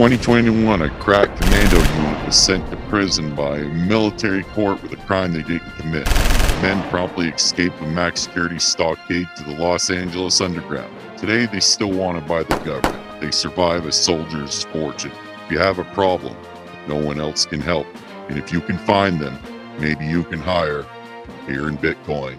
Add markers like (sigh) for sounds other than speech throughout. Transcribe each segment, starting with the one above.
2021, a crack commando unit was sent to prison by a military court with a crime they didn't commit. Men promptly escaped a max security stockade to the Los Angeles underground. Today, they still wanted by the government. They survive a soldier's fortune. If you have a problem, no one else can help. And if you can find them, maybe you can hire here in Bitcoin.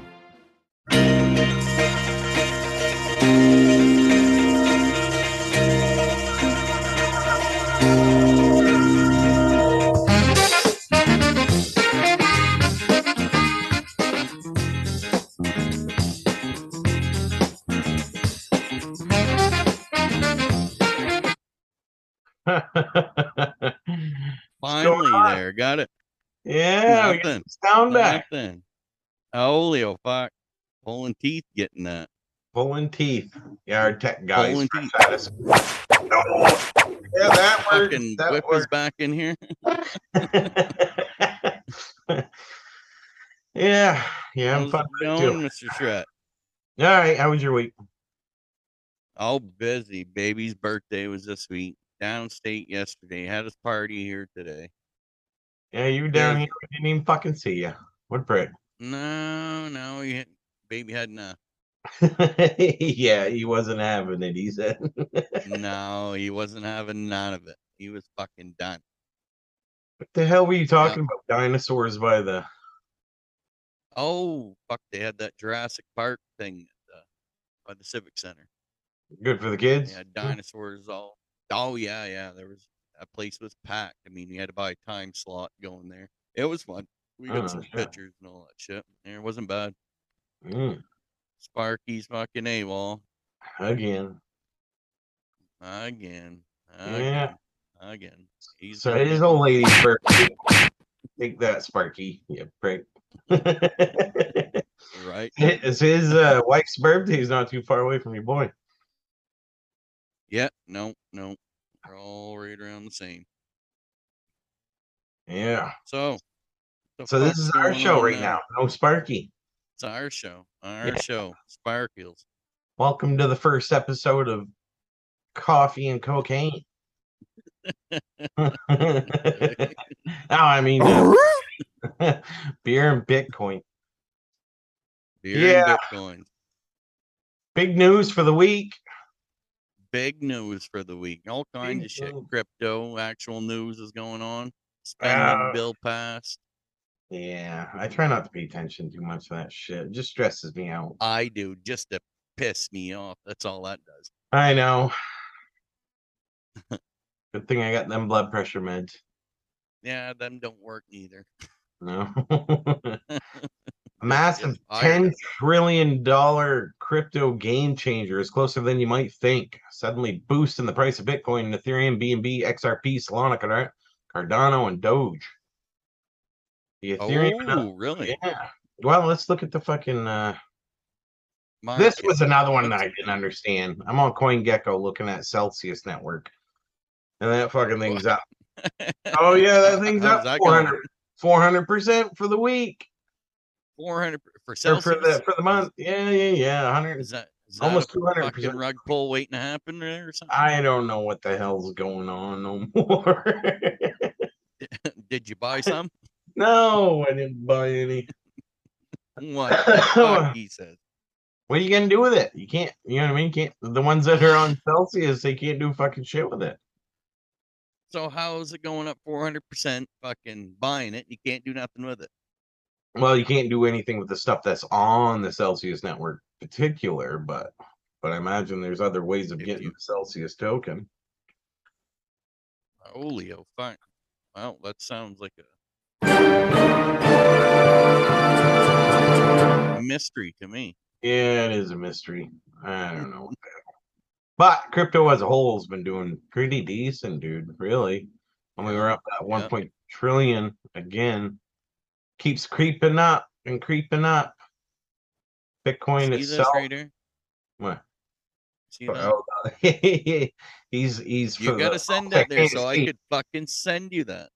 There, got it. yeah, Nothing. sound back. Nothing. Holy oh fuck! Pulling teeth, getting that. Pulling teeth. Yeah, our tech guys. Pulling teeth. us. Yeah, that worked. Fucking That whip worked. back in here. (laughs) (laughs) yeah, yeah, I'm How's fun it with it going, too. Mr. Shret? All right, how was your week? Oh, busy. Baby's birthday was this week. Downstate yesterday. Had his party here today. Yeah, you were down Busy. here. We didn't even fucking see you. What prick? No, no, he had, baby had enough. (laughs) yeah, he wasn't having it. He said. (laughs) no, he wasn't having none of it. He was fucking done. What the hell were you talking about? Dinosaurs by the. Oh, fuck! They had that Jurassic Park thing at by the Civic Center. Good for the kids. Yeah, dinosaurs all. Oh yeah, yeah. There was that place was packed. I mean, you had to buy a time slot going there. It was fun. We got Oh, some sure. pictures and all that shit. And it wasn't bad. Mm, Sparky's fucking AWOL again. again. Yeah. Again. Again. He's So it is old lady's (laughs) birthday. Take that, Sparky. You prick. right. (laughs) it's his uh, wife's birthday. He's not too far away from your boy. Yeah. No. No. They're all right around the same. Yeah. So. So this is our show right now? now. No Sparky. It's our show. Our Yeah. show. Sparkles. Welcome to the first episode of Coffee and Cocaine. (laughs) no, I mean uh, (laughs) beer and Bitcoin. Beer Yeah. and Bitcoin. Big news for the week. Big news for the week. All kinds of shit. Crypto, actual news is going on. Spending Uh, bill passed. Yeah, I try not to pay attention too much to that shit. It just stresses me out. I do just to piss me off. That's all that does. I know. (laughs) Good thing I got them blood pressure meds. Yeah, them don't work either. No. (laughs) (laughs) A massive ten trillion dollar crypto game changer is closer than you might think. Suddenly boosting the price of Bitcoin, Ethereum, BNB, XRP, Solana, Card- Cardano, and Doge. The Ethereum. Oh, really? Yeah. Well, let's look at the fucking. Uh, this Market. was another one that I didn't understand. I'm on CoinGecko looking at Celsius Network, and that fucking thing's up. Oh yeah, that (laughs) thing's How's up that 400 percent for the week 400 for Celsius. for the for the month. Yeah, yeah, yeah. 100. Is that is almost 200%. fucking rug pull waiting to happen there or something? I don't know what the hell's going on no more. (laughs) Did you buy (laughs) some? no, I didn't buy any. (laughs) What? He says. What are you gonna do with it? You can't. You know what I mean? Can't the ones that are on Celsius? They can't do fucking shit with it. So how is it going up 400%? Fucking buying it. You can't do nothing with it. Well, you can't do anything with the stuff that's on the Celsius network, particular. But but I imagine there's other ways of If getting you- the Celsius token. Holy oh fuck. Well, that sounds like a mystery to me. Yeah, it is a mystery. I don't know. what the hell. But crypto as a whole has been doing pretty decent, dude. Really. And we were up at one Yeah. point trillion again. Keeps creeping up and creeping up. Bitcoin See itself. right here? What? See? Oh, (laughs) he's he's You gotta the- send that there so I could fucking send you that.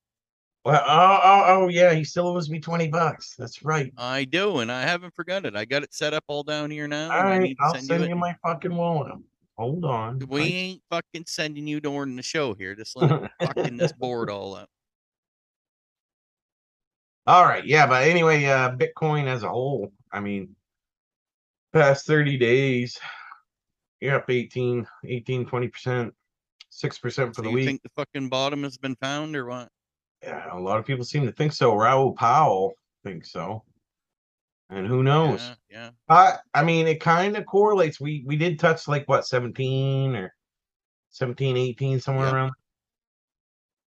Well, oh, oh, oh, yeah, he still owes me twenty bucks. That's right. I do, and I haven't forgot it. I got it set up all down here now. All and I need to I'll send, send you you, my fucking wallet. Hold on. We I- ain't fucking sending you during the show here. Just let (laughs) fucking this board all up. All right, yeah, but anyway, uh Bitcoin as a whole, I mean, past 30 days, you're up 18, 18, 20%, 6% for the you week. think the fucking bottom has been found or what? Yeah, a lot of people seem to think so. Raoul Pal thinks so. And who knows? Yeah, yeah. I I mean, it kind of correlates. We we did touch like what 17 or 17, 18, somewhere Yep. around.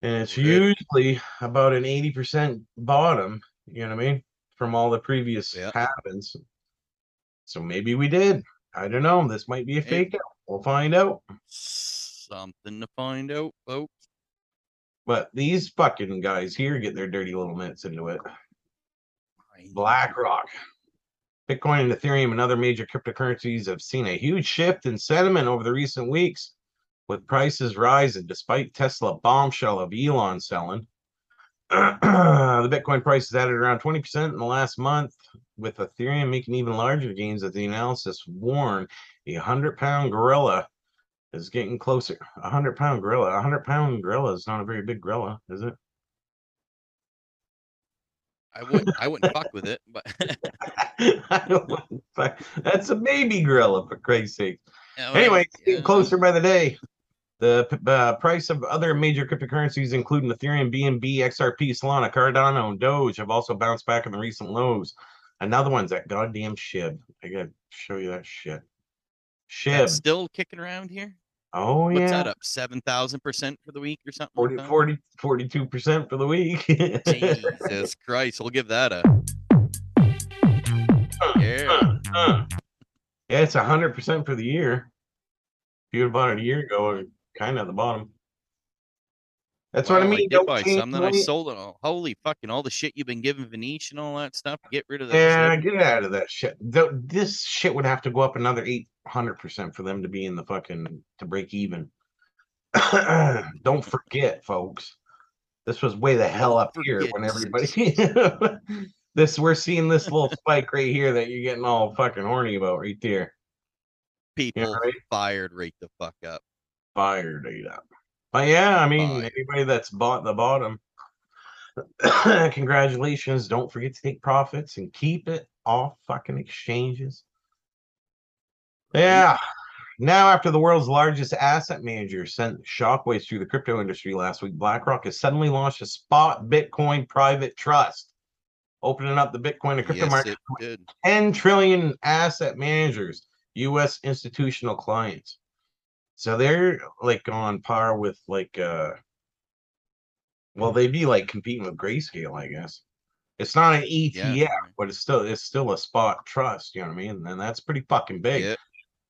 And it's usually about an 80% bottom, you know what I mean? From all the previous Yep. happens. So maybe we did. I don't know. This might be a Hey. fake out. We'll find out. Something to find out, folks. But these fucking guys here get their dirty little mitts into it. BlackRock. Bitcoin and Ethereum and other major cryptocurrencies have seen a huge shift in sentiment over the recent weeks, with prices rising despite Tesla bombshell of Elon selling. (clears throat) the Bitcoin price has added around 20% in the last month, with Ethereum making even larger gains as the analysis warned a 100 pound gorilla is getting closer. A 100 pound gorilla. A 100 pound gorilla is not a very big gorilla, is it? I wouldn't I wouldn't fuck with it, but (laughs) I don't fuck- That's a baby gorilla, for Christ's sake. Yeah, well, Anyway, yeah. closer by the day. The uh, price of other major cryptocurrencies, including Ethereum, BNB, XRP, Solana, Cardano, and Doge, have also bounced back in the recent lows. Another one's that goddamn SHIB. I gotta show you that shit. SHIB. That's still kicking around here. oh, What's yeah. that up? Seven thousand percent for the week or something? 40, like 40, 42% for the week. Jesus (laughs) Christ, we'll give that a yeah. Uh, uh. Yeah, it's a hundred percent for the year. If you had bought it a year ago, kind of at the bottom. That's what I mean. did don't buy change some, then I sold it all. Holy fucking all the shit you've been giving Vanish and all that stuff. Get rid of that Yeah, shit. get out of that shit. Th- This shit would have to go up another eight hundred percent for them to be in the fucking to break even. (coughs) Don't forget, folks. This was way the hell up here when everybody. (laughs) this we're seeing this little spike right here that you're getting all fucking horny about right there. People right. fired right the fuck up. Fired it up. But yeah, I mean, Fire. anybody that's bought the bottom, (coughs) congratulations. Don't forget to take profits and keep it off fucking exchanges. Yeah. Now, after the world's largest asset manager sent shockwaves through the crypto industry last week, BlackRock has suddenly launched a spot Bitcoin private trust, opening up the Bitcoin and crypto Yes, market it did. 10 trillion asset managers, US institutional clients. So they're like on par with like uh well they'd be like competing with grayscale, I guess. It's not an ETF, Yeah. but it's still it's still a spot trust, you know what I mean? And that's pretty fucking big. Yeah.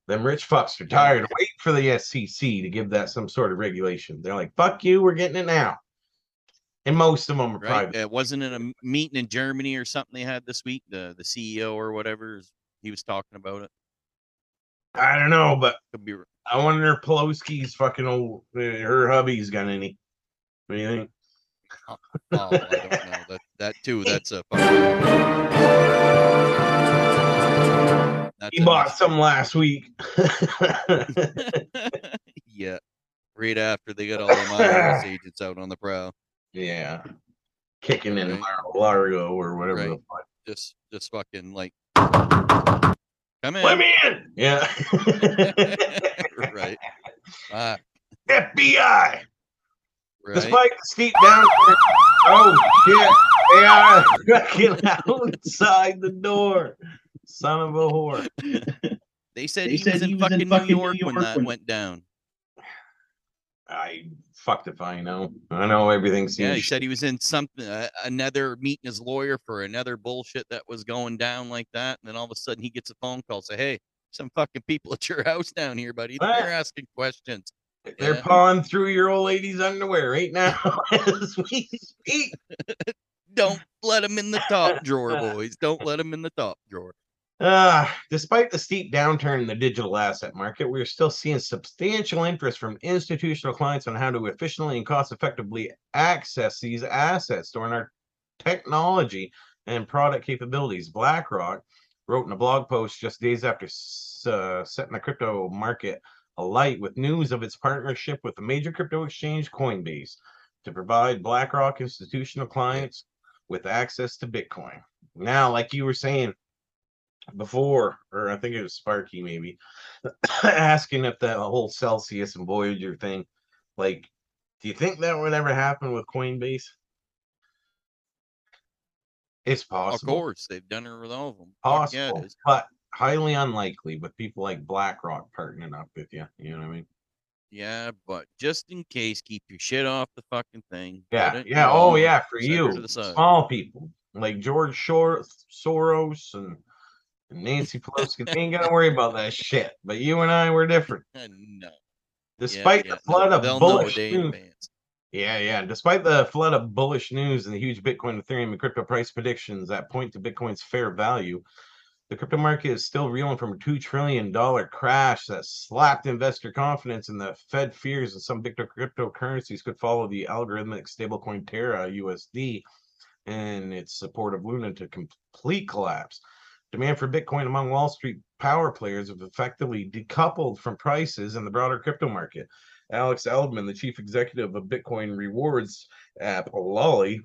Them rich fucks are tired of waiting for the SEC to give that some sort of regulation. They're like, fuck you, we're getting it now. And most of them are Right. private. It wasn't in a meeting in Germany or something they had this week. The the CEO or whatever is- he was talking about it. I don't know, but Could be I wonder if Pelosi's fucking old uh, her hubby's got any. What do you think? oh, I don't know. (laughs) That that too. That's a fucking that's He a bought mis- some last week. (laughs) (laughs) yeah. Right after they got all the IRS agents out on the prowl. yeah. Kicking in Right. Lar- Largo or whatever the Right. fuck. Just just fucking like come in. Let me in. Yeah. (laughs) right. Ah, FBI. right. Despite the steep down. Oh shit. They are fucking outside the door. Son of a whore. They said They he said was he in was in fucking fucking New New York when that when- went down. I fucked if I know. I know everything seems Yeah, he said he was in something, uh, another meeting his lawyer for another bullshit that was going down like that. And then all of a sudden he gets a phone call, say, "Hey, some fucking people at your (laughs) house down here, buddy. Ah. They're asking questions." They're Yeah. pawing through your old lady's underwear right now (laughs) as we speak. (laughs) Don't let them in the top drawer, boys. Don't let them in the top drawer. Uh, despite the steep downturn in the digital asset market, we're still seeing substantial interest from institutional clients on how to efficiently and cost effectively access these assets during our technology and product capabilities. BlackRock wrote in a blog post just days after uh, setting the crypto market alight with news of its partnership with the major crypto exchange Coinbase to provide BlackRock institutional clients with access to Bitcoin. Now, like you were saying before, or I think it was Sparky maybe, (coughs) asking if that whole Celsius and Voyager thing, like, do you think that would ever happen with Coinbase? It's possible. Of course, they've done it with all of them. Fuck yeah, Possible, but highly unlikely with people like BlackRock partnering up with you. You know what I mean? Yeah, but just in case, keep your shit off the fucking thing. Yeah, yeah. Oh, yeah, for you, to the side. small people like George Shor- Soros and Nancy Pelosi. they ain't gonna worry about that shit. But you and I, we're different. (laughs) Uh, no. Despite yeah, the flood they'll, of they'll know a bullish news. Yeah, yeah. Despite the flood of bullish news and the huge Bitcoin, Ethereum, and crypto price predictions that point to Bitcoin's fair value, the crypto market is still reeling from a $2 trillion crash that slapped investor confidence and the Fed fears that some Bitcoin cryptocurrencies could follow the algorithmic stablecoin Terra USD and its support of Luna to complete collapse. Demand for Bitcoin among Wall Street power players have effectively decoupled from prices in the broader crypto market. Alex Adelman, the chief executive of Bitcoin rewards app Lolli,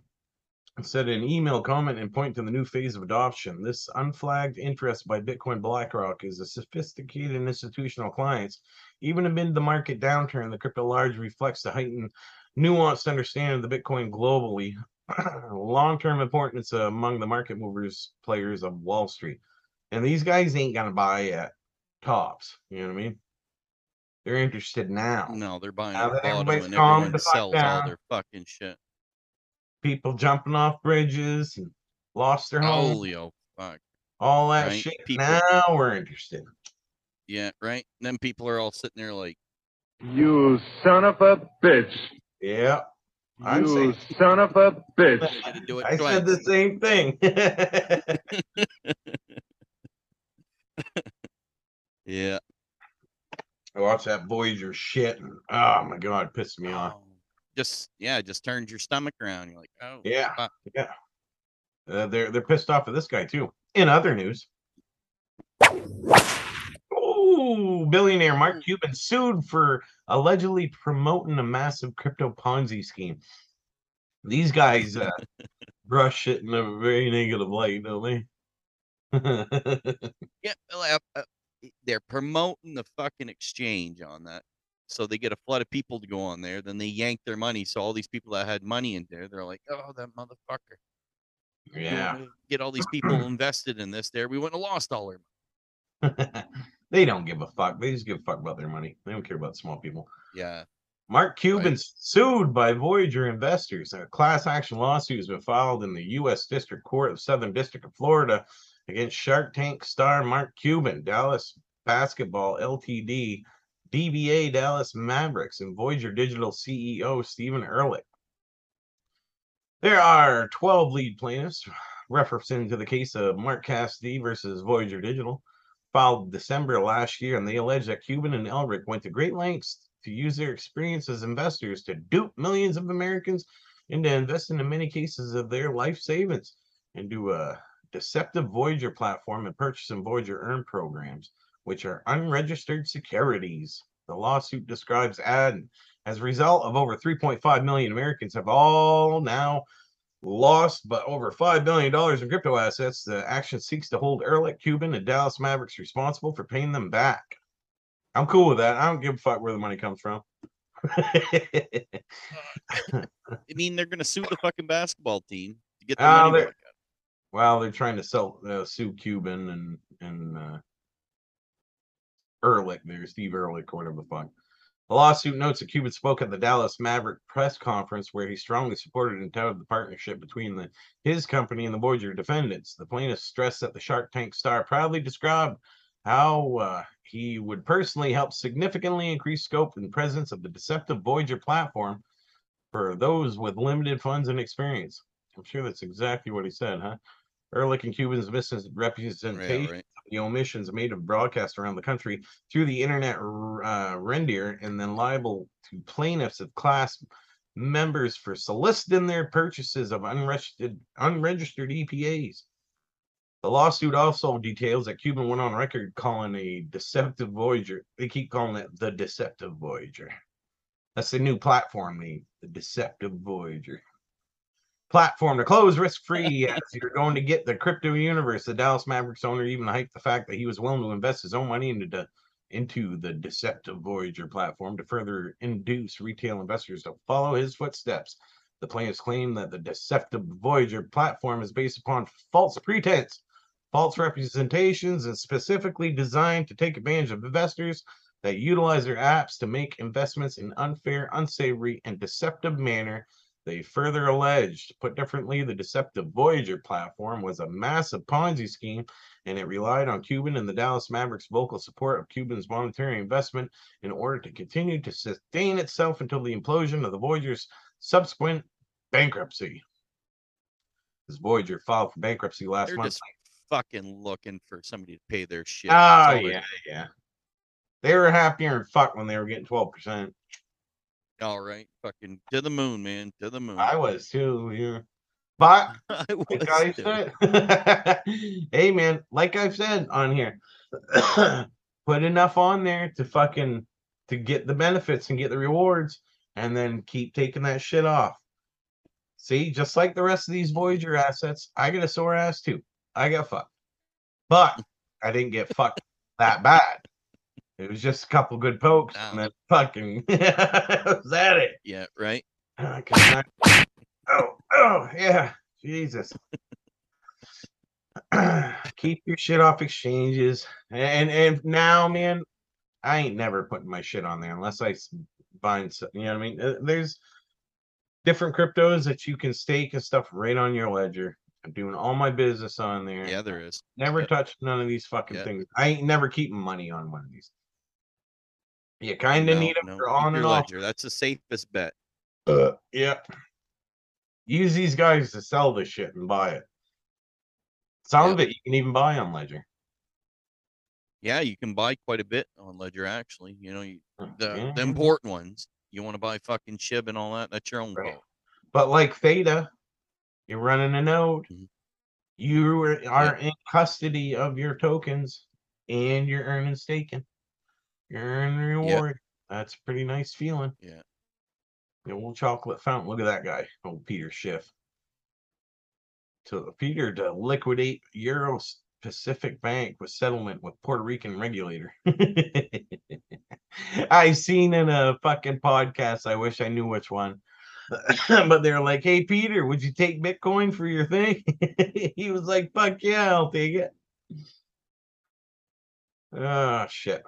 said in an email comment and point to the new phase of adoption. This unflagged interest by Bitcoin BlackRock is a sophisticated institutional clients. Even amid the market downturn, the crypto large reflects the heightened nuanced understanding of the Bitcoin globally, (clears throat) long-term importance among the market movers players of Wall Street. And these guys ain't gonna buy at tops. You know what I mean? They're interested now. No, they're buying Now at that bottom everybody's and calmed everyone the fuck sells all their fucking shit. People jumping off bridges and lost their homes, Holy oh fuck. all that right, shit. people- Now we're interested. Yeah, right. And then people are all sitting there like, You son of a bitch. Yeah, I'm You saying- son of a bitch. do it I twice. said the same thing. (laughs) (laughs) Yeah. I watched that Voyager shit, and oh my god, it pissed me off. Oh, Just yeah, just turns your stomach around. You're like, oh Yeah, fuck. yeah. Uh, they're they're pissed off at this guy too. In other news, billionaire Mark Cuban sued for allegedly promoting a massive crypto Ponzi scheme. These guys uh, (laughs) brush it in a very negative light, don't they? (laughs) Yeah, well, uh, uh, they're promoting the fucking exchange on that. So they get a flood of people to go on there, then they yank their money. So all these people that had money in there, they're like, "Oh, that motherfucker! Yeah, Get all these people (clears throat) invested in this. There, we wouldn't have lost all our money." (laughs) they don't give a fuck. They just give a fuck about their money. They don't care about small people. Yeah, Mark Cuban sued by Voyager investors. A class action lawsuit has been filed in the U.S. District Court of Southern District of Florida against Shark Tank star Mark Cuban, Dallas Basketball Ltd., DBA Dallas Mavericks, and Voyager Digital CEO Stephen Ehrlich. There are 12 lead plaintiffs referencing to the case of Mark Cassidy versus Voyager Digital, filed December last year, and they allege that Cuban and Ehrlich went to great lengths to use their experience as investors to dupe millions of Americans into investing in many cases of their life savings into a deceptive Voyager platform and purchasing Voyager earn programs, which are unregistered securities. The lawsuit describes ad as a result of over 3.5 million Americans have all now lost but over $5 billion in crypto assets. The action seeks to hold Ehrlich, Cuban, and Dallas Mavericks responsible for paying them back. I'm cool with that. I don't give a fuck where the money comes from. I mean they're gonna sue the fucking basketball team to get the Ah, money back. well, they're trying to sell uh, sue Cuban and and uh, Ehrlich there, Steve Ehrlich, or whatever the fuck. The lawsuit notes that Cuban spoke at the Dallas Maverick press conference where he strongly supported and touted the partnership between the his company and the Voyager defendants. The plaintiffs stressed that the Shark Tank star proudly described how uh, he would personally help significantly increase scope and presence of the deceptive Voyager platform for those with limited funds and experience. I'm sure that's exactly what he said, huh? Ehrlich and Cuban's misrepresentation Yeah, right. The omissions made of broadcasts around the country through the internet uh, reindeer and then liable to plaintiffs of class members for soliciting their purchases of unregistered unregistered EPAs. The lawsuit also details that Cuban went on record calling a deceptive Voyager. They keep calling it the deceptive Voyager. That's the new platform name, the deceptive Voyager. Platform to close risk free (laughs) as you're going to get the crypto universe. The Dallas Mavericks owner even hyped the fact that he was willing to invest his own money into the into the deceptive Voyager platform to further induce retail investors to follow his footsteps. The plaintiffs claim that the deceptive Voyager platform is based upon false pretense, false representations, and specifically designed to take advantage of investors that utilize their apps to make investments in unfair, unsavory, and deceptive manner. They further alleged, put differently, the deceptive Voyager platform was a massive Ponzi scheme and it relied on Cuban and the Dallas Mavericks' vocal support of Cuban's monetary investment in order to continue to sustain itself until the implosion of the Voyager's subsequent bankruptcy. This Voyager filed for bankruptcy last They're month. just fucking looking for somebody to pay their shit. Ah, oh they- yeah, yeah. They were happier and fuck when they were getting twelve percent. All right, fucking to the moon, man, to the moon. I was too. Yeah, but like (laughs) I said, (laughs) hey man, like I've said on here, (clears throat) put enough on there to fucking to get the benefits and get the rewards, and then keep taking that shit off. See, just like the rest of these Voyager assets, I get a sore ass too. I got fucked, but I didn't get fucked that bad. It was just a couple good pokes, and Ow. then fucking (laughs) was that it. Yeah, right. 'cause I- oh, oh, yeah, Jesus. (clears throat) Keep your shit off exchanges, and and now, man, I ain't never putting my shit on there unless I find, some- you know what I mean. Uh, There's different cryptos that you can stake and stuff right on your ledger. I'm doing all my business on there. Yeah, there is. Never Yep. touch none of these fucking Yep. things. I ain't never keeping money on one of these. You kind of No, need them no, for on and off. ledger. That's the safest bet. Uh, yeah. Use these guys to sell this shit and buy it. Some of it you can even buy on Ledger. Yeah, you can buy quite a bit on Ledger actually. You know, you, the Yeah. the important ones. You want to buy fucking Shib and all that? That's your own Right. call. But like Theta, you're running a node. Mhm. You are, are in custody of your tokens and you're earning staking. You're earning reward. That's a pretty nice feeling. Yeah. The old chocolate fountain. Look at that guy, old Peter Schiff. To Peter to liquidate Euro Pacific Bank with settlement with Puerto Rican regulator. (laughs) I seen in a fucking podcast. I wish I knew which one. (laughs) but they're like, "Hey Peter, would you take Bitcoin for your thing?" (laughs) he was like, "Fuck yeah, I'll take it." Oh shit.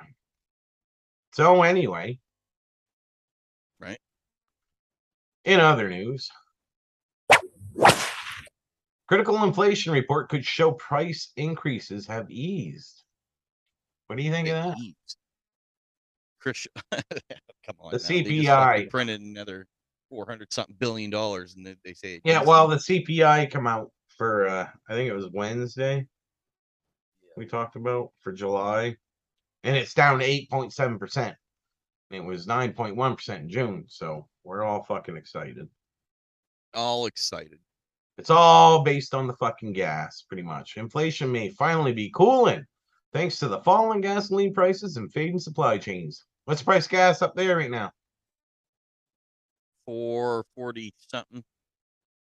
So anyway, Right. In other news, critical inflation report could show price increases have eased. What do you think of that? eased. Chris, (laughs) come on. The now, CPI. printed another four hundred something billion dollars, and they, they say Yeah, well, the CPI come out for uh I think it was Wednesday. We talked about for July, and it's down to eight point seven percent. It was nine point one percent in June, so we're all fucking excited. all excited. It's all based on the fucking gas, pretty much. Inflation may finally be cooling thanks to the falling gasoline prices and fading supply chains. What's the price of gas up there right now? Four forty something.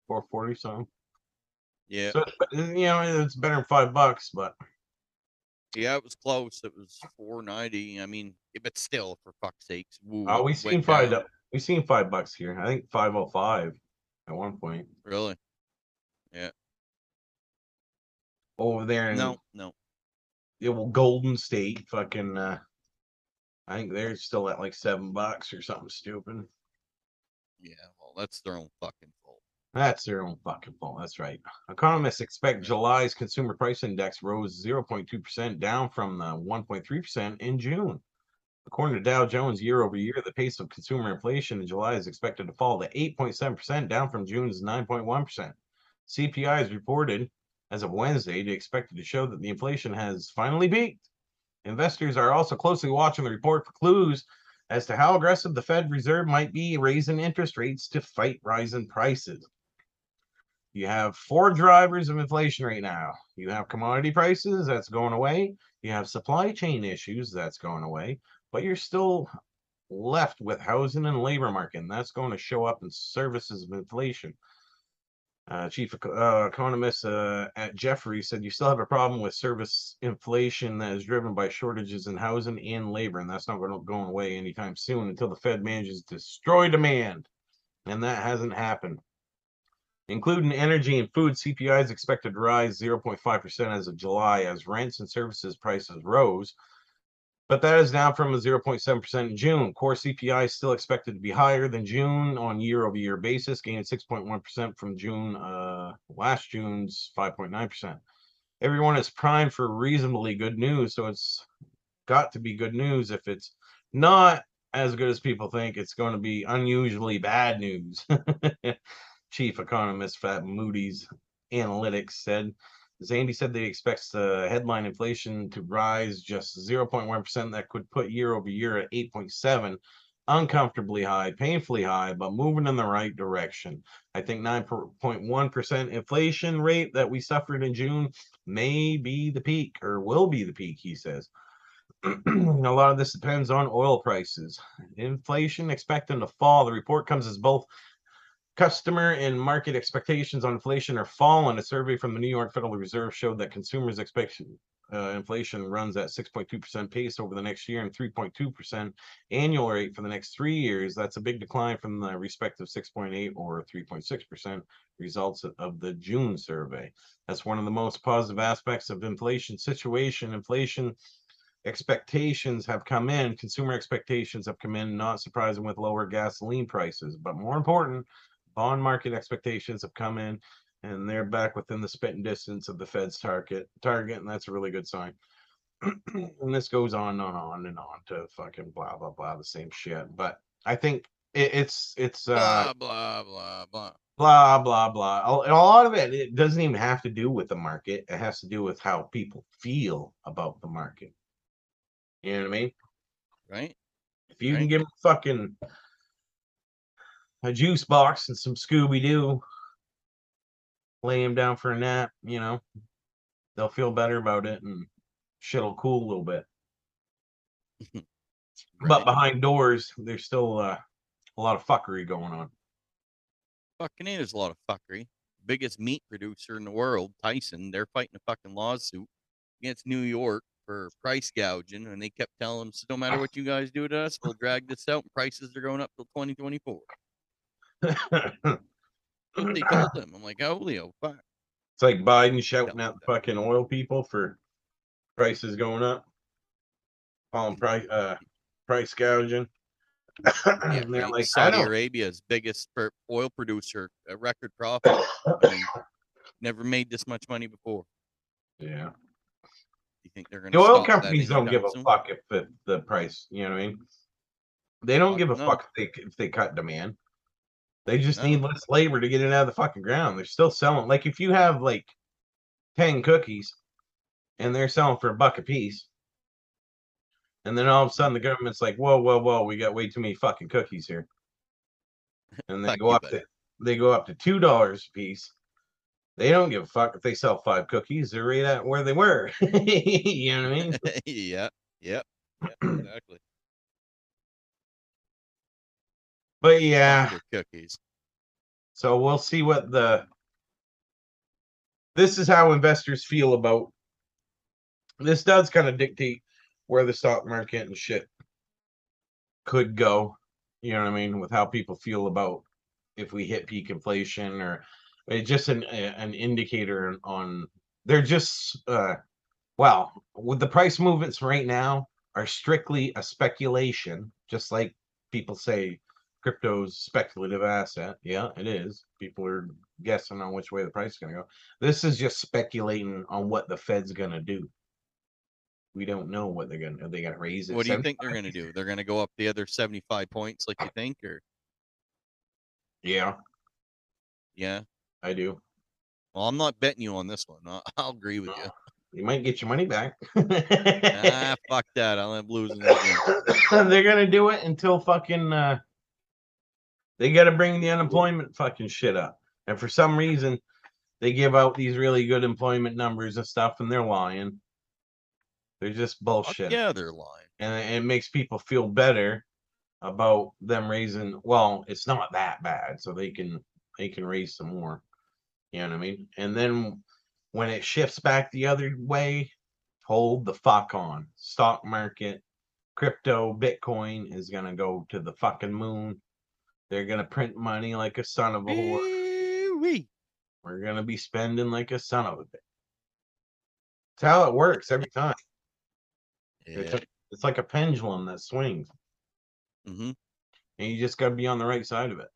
Four forty something. Yeah, So you know it's better than five bucks, but yeah, it was close. It was four ninety. I mean, eh, but still, for fuck's sakes. woo, oh, we it seen five. down. do- We seen five bucks here. I think five oh five at one point Really? Yeah. Over there in No, no. the old Golden State. Fucking, uh, I think they're still at like seven bucks or something stupid. Yeah, well, that's their own fucking. That's their own fucking fault. That's right. Economists expect July's consumer price index rose 0.2% down from the 1.3% in June. According to Dow Jones, year over year, the pace of consumer inflation in July is expected to fall to 8.7%, down from June's 9.1%. CPI is reported as of Wednesday to expected to show that the inflation has finally peaked. Investors are also closely watching the report for clues as to how aggressive the Fed Reserve might be raising interest rates to fight rising prices. You have four drivers of inflation right now. You have commodity prices that's going away. You have supply chain issues that's going away, but you're still left with housing and labor market, and that's going to show up in services of inflation. Uh, chief uh, economist uh, at Jefferies said you still have a problem with service inflation that is driven by shortages in housing and labor, and that's not going to going away anytime soon until the Fed manages to destroy demand, and that hasn't happened. Including energy and food, CPI is expected to rise 0.5% as of July as rents and services prices rose. But that is down from a 0.7% in June. Core CPI is still expected to be higher than June on year over year basis, gaining 6.1% from June, uh, last June's 5.9%. Everyone is primed for reasonably good news, so it's got to be good news. If it's not as good as people think, it's going to be unusually bad news. (laughs) Chief economist at Moody's Analytics said. Zandi said they expects the headline inflation to rise just 0.1%. That could put year over year at 8.7, uncomfortably high, painfully high, but moving in the right direction. I think 9.1% inflation rate that we suffered in June may be the peak or will be the peak, he says. (clears throat) a lot of this depends on oil prices. Inflation expecting to fall. The report comes as both Customer and market expectations on inflation are falling. A survey from the New York Federal Reserve showed that consumers' expect uh, inflation runs at 6.2% pace over the next year and 3.2% annual rate for the next three years. That's a big decline from the respective 6.8 or 3.6% results of the June survey. That's one of the most positive aspects of inflation situation. Inflation expectations have come in, consumer expectations have come in, not surprising with lower gasoline prices, but more important, bond market expectations have come in and they're back within the spitting distance of the Fed's target target, and that's a really good sign. (clears throat) and this goes on and on and on to fucking blah blah blah the same shit. But I think it, it's it's uh Blah blah blah blah. blah blah blah. A, a lot of it it doesn't even have to do with the market. It has to do with how people feel about the market. You know what I mean? Right? If you can give them fucking a juice box and some Scooby Doo, lay him down for a nap, you know, they'll feel better about it and shit'll cool a little bit. (laughs) But behind doors, there's still uh, a lot of fuckery going on. fucking it is a lot of fuckery. Biggest meat producer in the world, Tyson, they're fighting a fucking lawsuit against New York for price gouging, and they kept telling them, so no matter (laughs) what you guys do to us, we'll drag this out, and prices are going up till 2024. That's what they (laughs) told them. I'm like, holy oh fuck. It's like Biden shouting the fucking oil people for prices going up, calling price uh price gouging. Yeah, and they're like, I Saudi don't. Arabia's biggest per- oil producer, a record profit. (coughs) I mean, never made this much money before. Yeah. You think they're gonna The oil companies don't give a fuck if the, the price, you know what I mean? They don't Fuck give a no. fuck if they if they cut demand. They just No. need less labor to get it out of the fucking ground. They're still selling like if you have like 10 cookies and they're selling for a buck a piece, and then all of a sudden the government's like, whoa, whoa, whoa, we got way too many fucking cookies here. And they go up to they go up to two dollars a piece. They don't give a fuck if they sell five cookies, they're right at where they were. (laughs) you know what I mean? yeah, yeah, yeah, exactly. But yeah, cookies. so we'll see what the this is how investors feel about this does kind of dictate where the stock market and shit could go. You know what I mean? With how people feel about if we hit peak inflation or it's just an an indicator on they're just uh well with the price movements right now are strictly a speculation, just like people say crypto's speculative asset. Yeah, it is. People are guessing on which way the price is gonna go. This is just speculating on what the Fed's gonna do. We don't know what they're gonna. Are they gonna raise it? What do you think they're gonna do? They're gonna go up the other seventy-five points, like you think, or Yeah, yeah? I do. Well, I'm not betting you on this one. I'll, (laughs) I'll agree with you. You might get your money back. ah, fuck that. I'll end up losing (laughs) they're gonna do it until fucking. uh They got to bring the unemployment fucking shit up, and for some reason, they give out these really good employment numbers and stuff, and they're lying. They're just Fuck bullshit, yeah, they're lying. and it- it makes people feel better about them raising. Well, it's not that bad, so they can they can raise some more. You know what I mean? And then when it shifts back the other way, hold the fuck on. Stock market, crypto, Bitcoin is gonna go to the fucking moon. They're gonna print money like a son of a whore. Wee. We're gonna be spending like a son of a bitch. It's how it works every time. It's, Yeah. a- it's like a pendulum that swings, hmm and you just gotta be on the right side of it.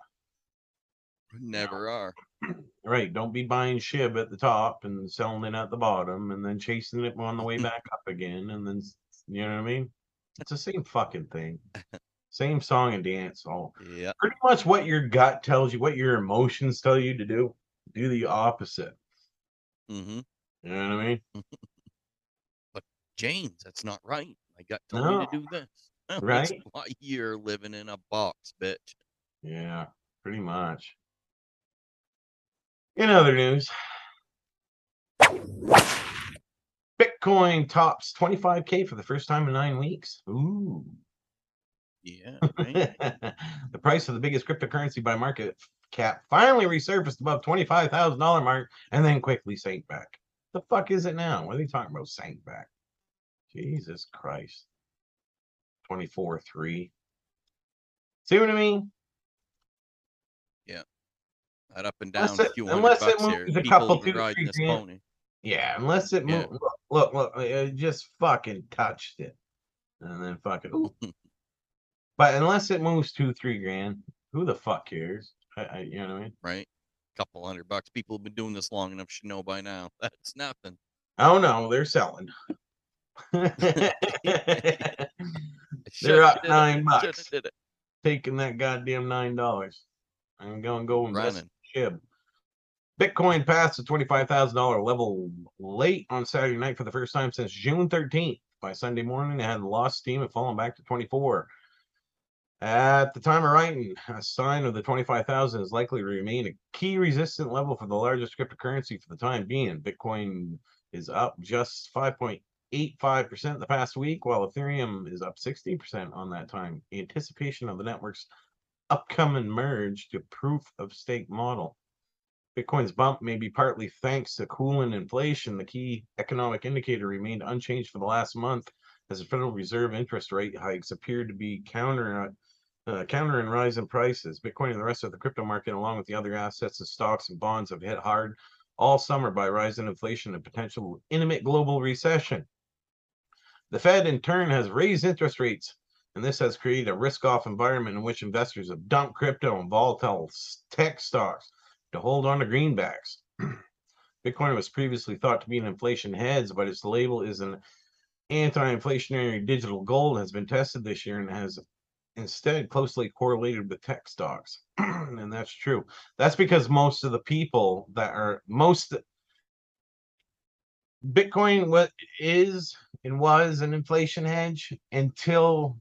Never are. (clears throat) Right? Don't be buying shib at the top and selling it at the bottom, and then chasing it on the way (laughs) back up again, and then s- you know what I mean? It's the same fucking thing. (laughs) Same song and dance. All Yeah. pretty much what your gut tells you, what your emotions tell you to do. Do the opposite. Mm-hmm. You know what I mean? (laughs) But James, that's not right. My gut told me to do this. (laughs) Right? why you're living in a box, bitch. Yeah, pretty much. In other news, Bitcoin tops 25k for the first time in nine weeks. Ooh. Yeah. (laughs) Right? the price of the biggest cryptocurrency by market cap finally resurfaced above $25,000 mark and then quickly sank back. The fuck is it now? What are they talking about? Sank back. Jesus Christ. 24 3. See what I mean? Yeah. That up and down Unless it- unless it bucks here. moves a couple, two, three grand. Yeah, unless it Yeah. moved. Look, look, look, it just fucking touched it, and then fucking. (laughs) but unless it moves two, three grand, who the fuck cares? I, I, you know what I mean? right? Couple hundred bucks. People have been doing this long enough should know by now. (laughs) That's nothing. Oh no, they're selling. (laughs) (laughs) they're up did it, nine shoulda bucks. did it. taking that goddamn nine dollars. I'm gonna go invest Running. in SHIB. Bitcoin passed the twenty-five thousand dollar level late on Saturday night for the first time since June thirteenth. By Sunday morning, it had lost steam and fallen back to twenty-four. At the time of writing, a sign of the twenty-five thousand is likely to remain a key resistant level for the largest cryptocurrency for the time being. Bitcoin is up just five point eight five percent the past week, while Ethereum is up sixteen percent on that time. Anticipation of the network's upcoming merge to proof of stake model. Bitcoin's bump may be partly thanks to cooling inflation. The key economic indicator remained unchanged for the last month as the Federal Reserve interest rate hikes appeared to be counter uh, countering rise in prices. Bitcoin and the rest of the crypto market, along with the other assets and stocks and bonds, have hit hard all summer by rising inflation and potential imminent global recession. The Fed, in turn, has raised interest rates and this has created a risk-off environment in which investors have dumped crypto and volatile tech stocks to hold on to greenbacks. (clears throat) Bitcoin was previously thought to be an inflation hedge, but its label is an anti-inflationary digital gold has been tested this year and has instead closely correlated with tech stocks. (clears throat) and that's true. That's because most of the people that are most Bitcoin what is and was an inflation hedge until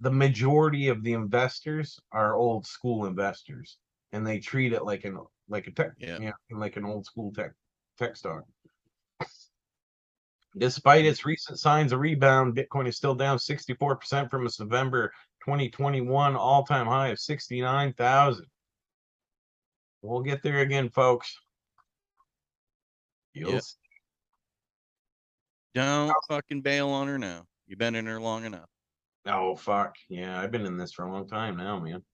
the majority of the investors are old school investors and they treat it like an like a tech Yeah. yeah, like an old school tech tech stock. Despite its recent signs of rebound, Bitcoin is still down 64% from its November 2021 all-time high of 69,000. We'll get there again, folks. You'll Yep. see. Don't fucking bail on her now. You've been in her long enough. Oh fuck. Yeah, I've been in this for a long time now, man.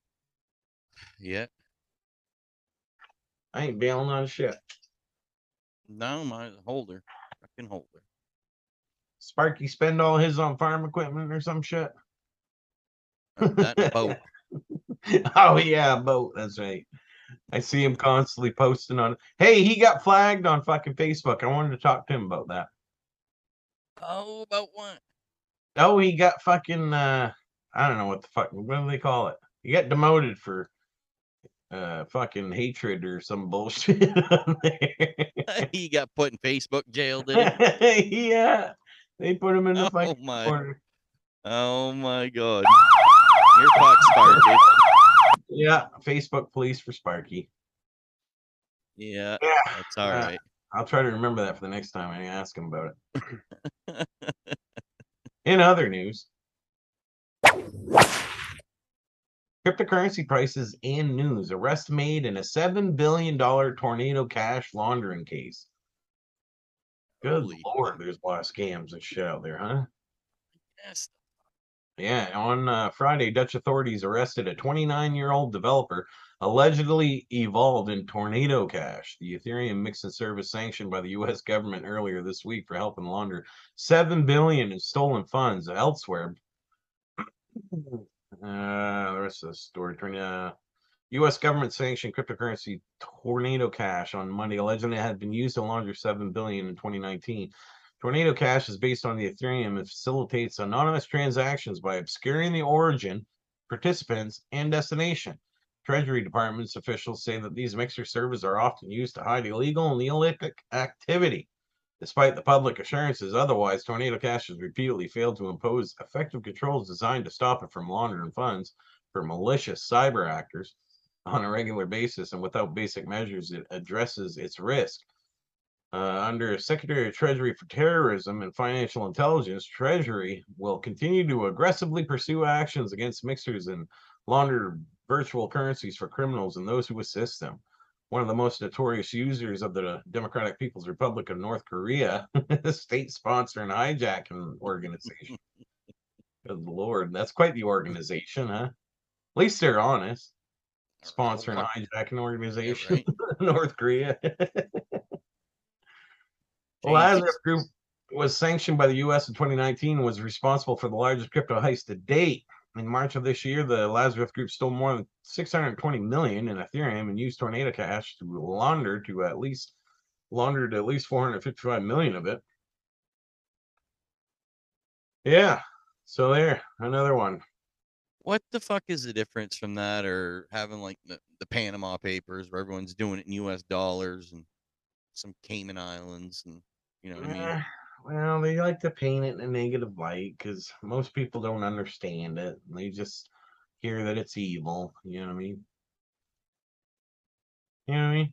Yeah. I ain't bailing on shit. No, my holder. Fucking holder. Sparky spend all his on farm equipment or some shit. That boat. (laughs) oh yeah, boat. That's right. I see him constantly posting on. Hey, he got flagged on fucking Facebook. I wanted to talk to him about that. Oh, about what? Oh, he got fucking. uh I don't know what the fuck. What do they call it? He got demoted for uh fucking hatred or some (laughs) bullshit. on there. (laughs) he got put in Facebook jail, did he? yeah, they put him in the Oh fucking my. corner. Oh my god. You're fucked, Sparky. Yeah, Facebook police for Sparky. Yeah, Yeah. that's all Uh, right. I'll try to remember that for the next time I ask him about it. (laughs) In other news, cryptocurrency prices and news arrest made in a $7 billion tornado cash laundering case. Good Holy lord, fuck. there's a lot of scams and shit out there, huh? Yes. Yeah, on uh, Friday, Dutch authorities arrested a 29 year old developer allegedly evolved in Tornado Cash, the Ethereum mix and service sanctioned by the U.S. government earlier this week for helping launder seven billion in stolen funds elsewhere. (clears throat) Uh, the rest of the story. Uh, U.S. government sanctioned cryptocurrency Tornado Cash on Monday, alleging it had been used to launder seven billion in 2019. Tornado Cash is based on the Ethereum and facilitates anonymous transactions by obscuring the origin, participants, and destination. Treasury Department's officials say that these mixer servers are often used to hide illegal and Neolithic activity. Despite the public assurances otherwise, Tornado Cash has repeatedly failed to impose effective controls designed to stop it from laundering funds for malicious cyber actors on a regular basis, and without basic measures, it addresses its risk. Uh, under Secretary of Treasury for Terrorism and Financial Intelligence, Treasury will continue to aggressively pursue actions against mixers and launder virtual currencies for criminals and those who assist them. One of the most notorious users of the Democratic People's Republic of North Korea, the (laughs) state sponsor and hijacking organization. Good lord, that's quite the organization, huh? At least they're honest. Sponsor and hijacking Yeah, organization, right. (laughs) North Korea. (laughs) Lazarus Group was sanctioned by the U.S. in 2019 and was responsible for the largest crypto heist to date. In March of this year, the Lazarus Group stole more than 620 million in Ethereum and used Tornado Cash to launder to at least laundered at least 455 million of it. Yeah, so there, another one. What the fuck is the difference from that or having like the, the Panama Papers where everyone's doing it in U.S. dollars and some Cayman Islands and you know what I mean? Well, they like to paint it in a negative light because most people don't understand it. They just hear that it's evil. You know what I mean? You know what I mean?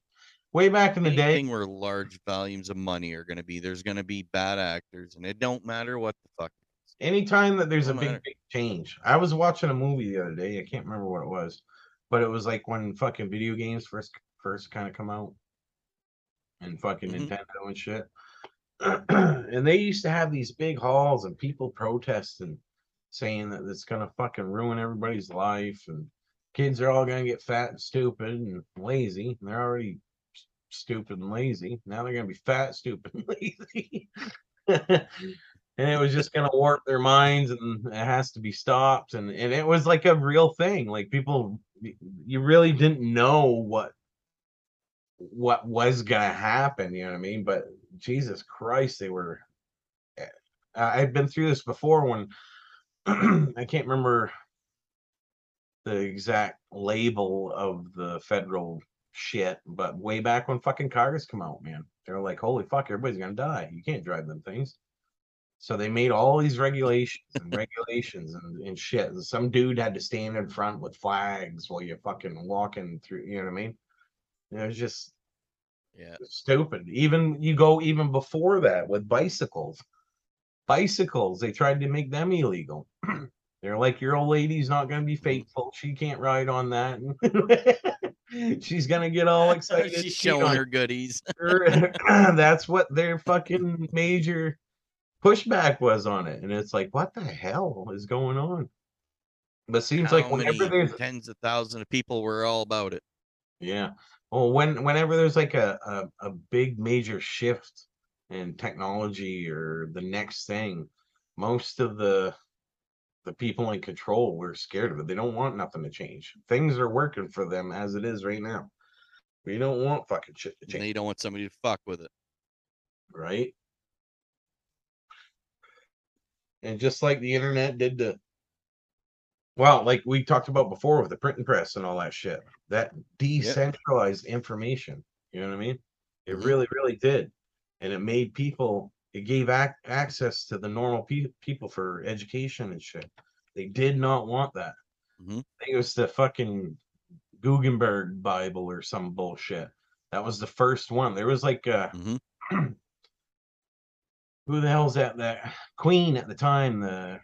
Way back in the day, Anything where large volumes of money are going to be, there's going to be bad actors, and it don't matter what the fuck. anytime that there's a big, big change. I was watching a movie the other day. I can't remember what it was, but it was like when fucking video games first first kind of come out, and fucking Mhm. Nintendo and shit. (clears throat) and they used to have these big halls and people protesting, saying that it's gonna fucking ruin everybody's life and kids are all gonna get fat and stupid and lazy. And they're already stupid and lazy. Now they're gonna be fat, (laughs) stupid, and lazy. and it was just gonna warp their minds and it has to be stopped. And and it was like a real thing. Like people you really didn't know what what was gonna happen, you know what I mean? But Jesus Christ, they were. eh, I've been through this before when (clears throat) I can't remember the exact label of the federal shit, but way back when fucking cars come out, man, they're like, holy fuck, everybody's gonna die. You can't drive them things. So they made all these regulations and regulations and, and shit. And some dude had to stand in front with flags while you're fucking walking through, you know what I mean? It was just Yeah. stupid. Even you go even before that with bicycles. Bicycles, they tried to make them illegal. (clears throat) They're like, your old lady's not going to be mm. faithful. She can't ride on that. (laughs) She's going to get all excited. She's showing her goodies. (laughs) (clears throat) That's what their fucking major pushback was on it. And it's like, what the hell is going on? But seems How like whenever there's tens of thousands of people were all about it. Yeah. Well, when whenever there's like a, a, a big major shift in technology or the next thing, most of the the people in control were scared of it. They don't want nothing to change. Things are working for them as it is right now. We don't want fucking shit to And change, they don't want somebody to fuck with it. right? And just like the internet did to well, like we talked about before with the printing press and all that shit, that decentralized information. You know what I mean? It Mhm. really, really did, and it made people. It gave ac- access to the normal pe- people for education and shit. They did not want that. Mhm. I think it was the fucking Guggenberg Bible or some bullshit. That was the first one. There was like uh Mhm. (clears throat) who the hell's that that queen at the time, the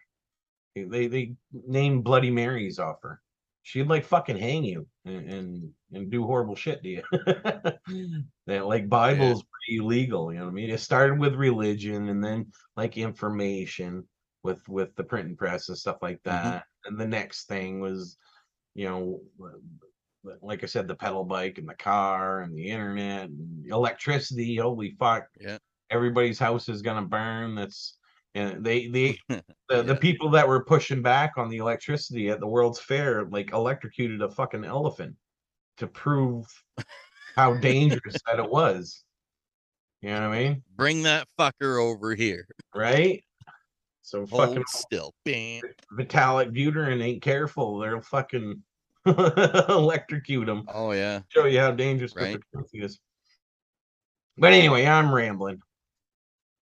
they they, named Bloody Mary's off her. She'd like fucking hang you and and, and do horrible shit to you. (laughs) that like Bible's pretty illegal, you know what I mean? It started with religion and then like information with with the printing press and stuff like mm-hmm. that. And the next thing was, you know, like I said, the pedal bike and the car and the internet and electricity. Holy fuck! Yeah. Everybody's house is gonna burn. That's and they they (laughs) the, the people that were pushing back on the electricity at the World's Fair like electrocuted a fucking elephant to prove how (laughs) dangerous that it was. You know what I mean? Bring that fucker over here. Right? So fucking still. Bam. Vitalik Buterin ain't careful. They'll fucking (laughs) electrocute them. Oh yeah. Show you how dangerous Right. cryptocurrency is. But anyway, I'm rambling.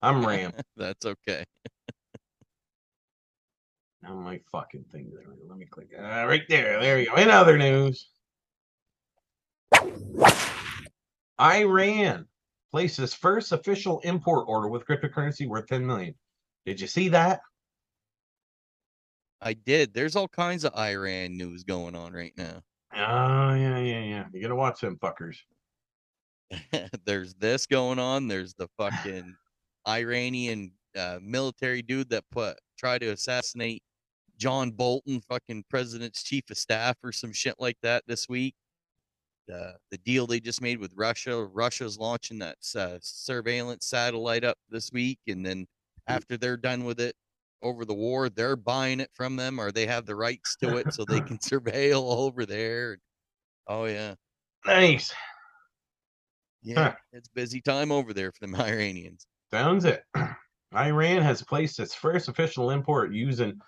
I'm (laughs) rambling. That's okay. Now my fucking thing there. Let me click. Uh, right there. There you go. In other news, Iran places first official import order with cryptocurrency worth 10 million. Did you see that? I did. There's all kinds of Iran news going on right now. Oh yeah, yeah, yeah. You gotta watch them fuckers. (laughs) there's this going on. There's the (sighs) fucking Iranian uh, military dude that put tried to assassinate John Bolton, fucking president's chief of staff, or some shit like that this week. The the deal they just made with Russia. Russia's launching that uh, surveillance satellite up this week, and then after they're done with it over the war, they're buying it from them, or they have the rights to it, so they (laughs) can surveil over there. Oh yeah. Nice. Yeah, it's busy time over there for the (laughs) Iranians. Sounds it. (clears throat) Iran has placed its first official import using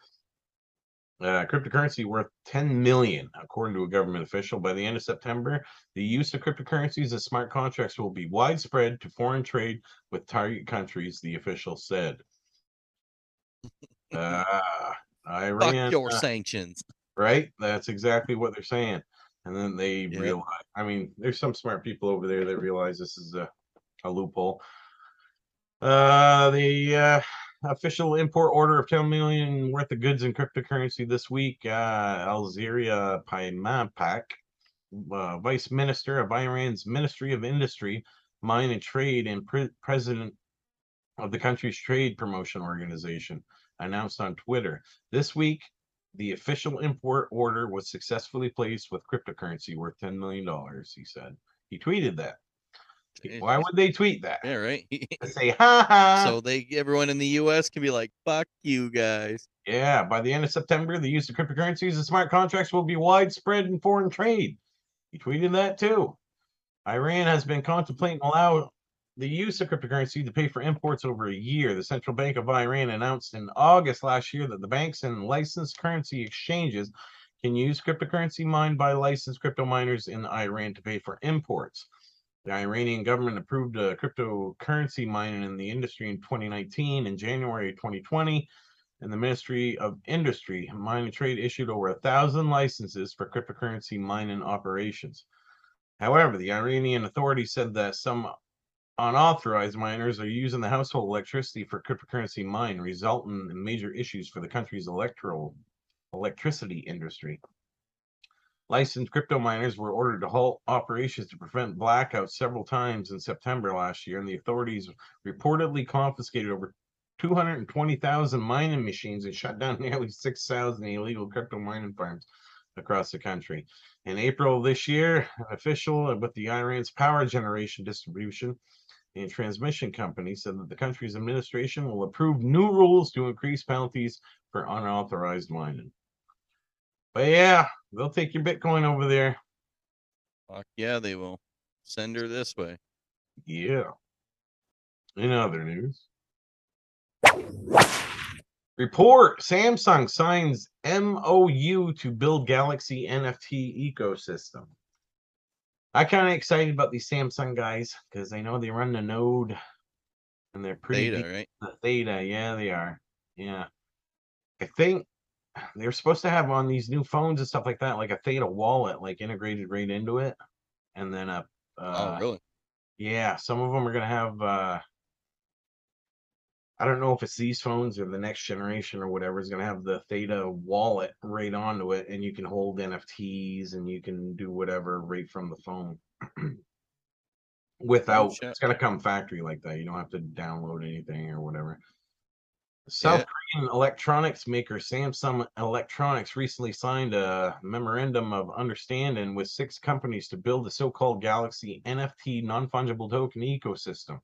uh, cryptocurrency worth 10 million, according to a government official. By the end of September, the use of cryptocurrencies and smart contracts will be widespread to foreign trade with target countries, the official said. (laughs) Uh, Iran, Fuck your uh, sanctions. right? That's exactly what they're saying. And then they Yep. realize, I mean, there's some smart people over there that realize this is a, a loophole. Uh, the uh, official import order of 10 million worth of goods in cryptocurrency this week. Uh, Alireza Peymanpak, uh, Vice Minister of Iran's Ministry of Industry, Mine and Trade, and pre- President of the country's trade promotion organization, announced on Twitter this week the official import order was successfully placed with cryptocurrency worth $10 million, he said. He tweeted that. Why would they tweet that? Yeah, right. (laughs) To say, ha ha. so they everyone in the US can be like, fuck you guys. yeah, by the end of September, the use of cryptocurrencies and smart contracts will be widespread in foreign trade. He tweeted that too. Iran has been contemplating allow the use of cryptocurrency to pay for imports over a year. The Central Bank of Iran announced in August last year that the banks and licensed currency exchanges can use cryptocurrency mined by licensed crypto miners in Iran to pay for imports. The Iranian government approved a cryptocurrency mining in the industry in 2019 and January 2020 and the Ministry of Industry, Mine and Trade issued over a thousand licenses for cryptocurrency mining operations. However, the Iranian authorities said that some unauthorized miners are using the household electricity for cryptocurrency mine, resulting in major issues for the country's electoral electricity industry. Licensed crypto miners were ordered to halt operations to prevent blackouts several times in September last year, and the authorities reportedly confiscated over 220,000 mining machines and shut down (laughs) nearly 6,000 illegal crypto mining farms across the country. In April this year, an official with the Iran's power generation distribution and transmission company said that the country's administration will approve new rules to increase penalties for unauthorized mining. But yeah, they'll take your Bitcoin over there. Fuck yeah, they will. Send her this way. Yeah. In other news, report Samsung signs MOU to build Galaxy NFT ecosystem. I kind of excited about these Samsung guys because I know they run the Node and they're pretty Theta, right? the Theta. Yeah, they are. Yeah. I think (sighs) they're supposed to have on these new phones and stuff like that, like a Theta wallet, like integrated right into it, and then a Uh, oh, really? Yeah, some of them are gonna have. uh I don't know if it's these phones or the next generation or whatever is gonna have the Theta wallet right onto it, and you can hold NFTs and you can do whatever right from the phone. (clears throat) Without, shit. it's gonna come factory like that. You don't have to download anything or whatever. South Yeah. Korean electronics maker Samsung Electronics recently signed a memorandum of understanding with six companies to build the so-called Galaxy NFT non-fungible token ecosystem.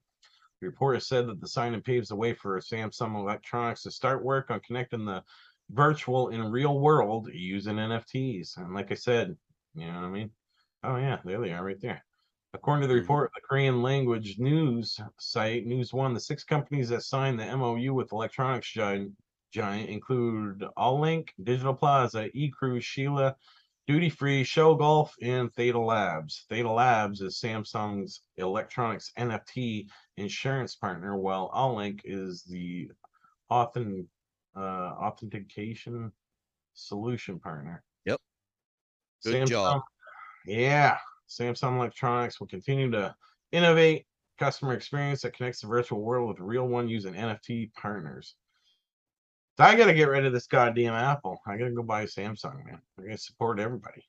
The report has said that the signing paves the way for Samsung Electronics to start work on connecting the virtual and real world using NFTs. And like I said, you know what I mean? Oh yeah, there they are right there. According to the Mhm. report, the Korean language news site News One, the six companies that signed the MOU with electronics giant, giant include Allink, Digital Plaza, eCruise, Shilla, Duty Free, Show Golf, and Theta Labs. Theta Labs is Samsung's electronics NFT insurance partner, while Allink is the authen, uh, authentication solution partner. Yep. Good job. Yeah, Samsung Electronics will continue to innovate customer experience that connects the virtual world with the real one using NFT partners. So I gotta get rid of this goddamn Apple. I gotta go buy a Samsung, man. I gotta support everybody.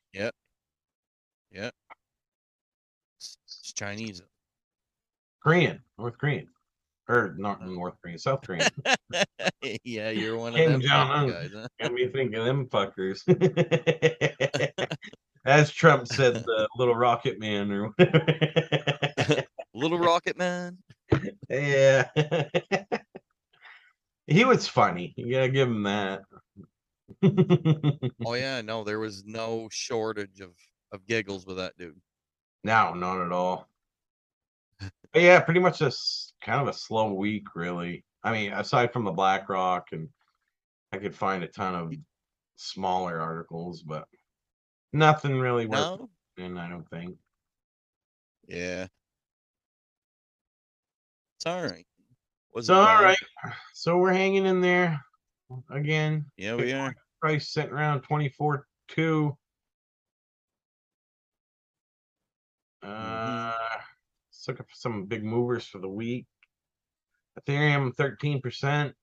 It's, it's Chinese. Korean, North Korean, or not North Korean, South Korean. (laughs) yeah, you're one of them Jong-un. guys, huh? Got me thinking of them fuckers. (laughs) (laughs) As Trump said, the little rocket man or (laughs) whatever. Little Rocket Man. yeah. he was funny. You gotta give him that. Oh yeah, no, there was no shortage of of giggles with that dude. no, not at all. But yeah, pretty much just kind of a slow week, really. I mean, aside from the BlackRock, and I could find a ton of smaller articles, but nothing really worth No. in, I don't think. Yeah. It's all right. Was So all right. So we're hanging in there again. Yeah, we are. Price sitting around twenty four two. Uh, Mhm. let's look at some big movers for the week. Ethereum thirteen percent.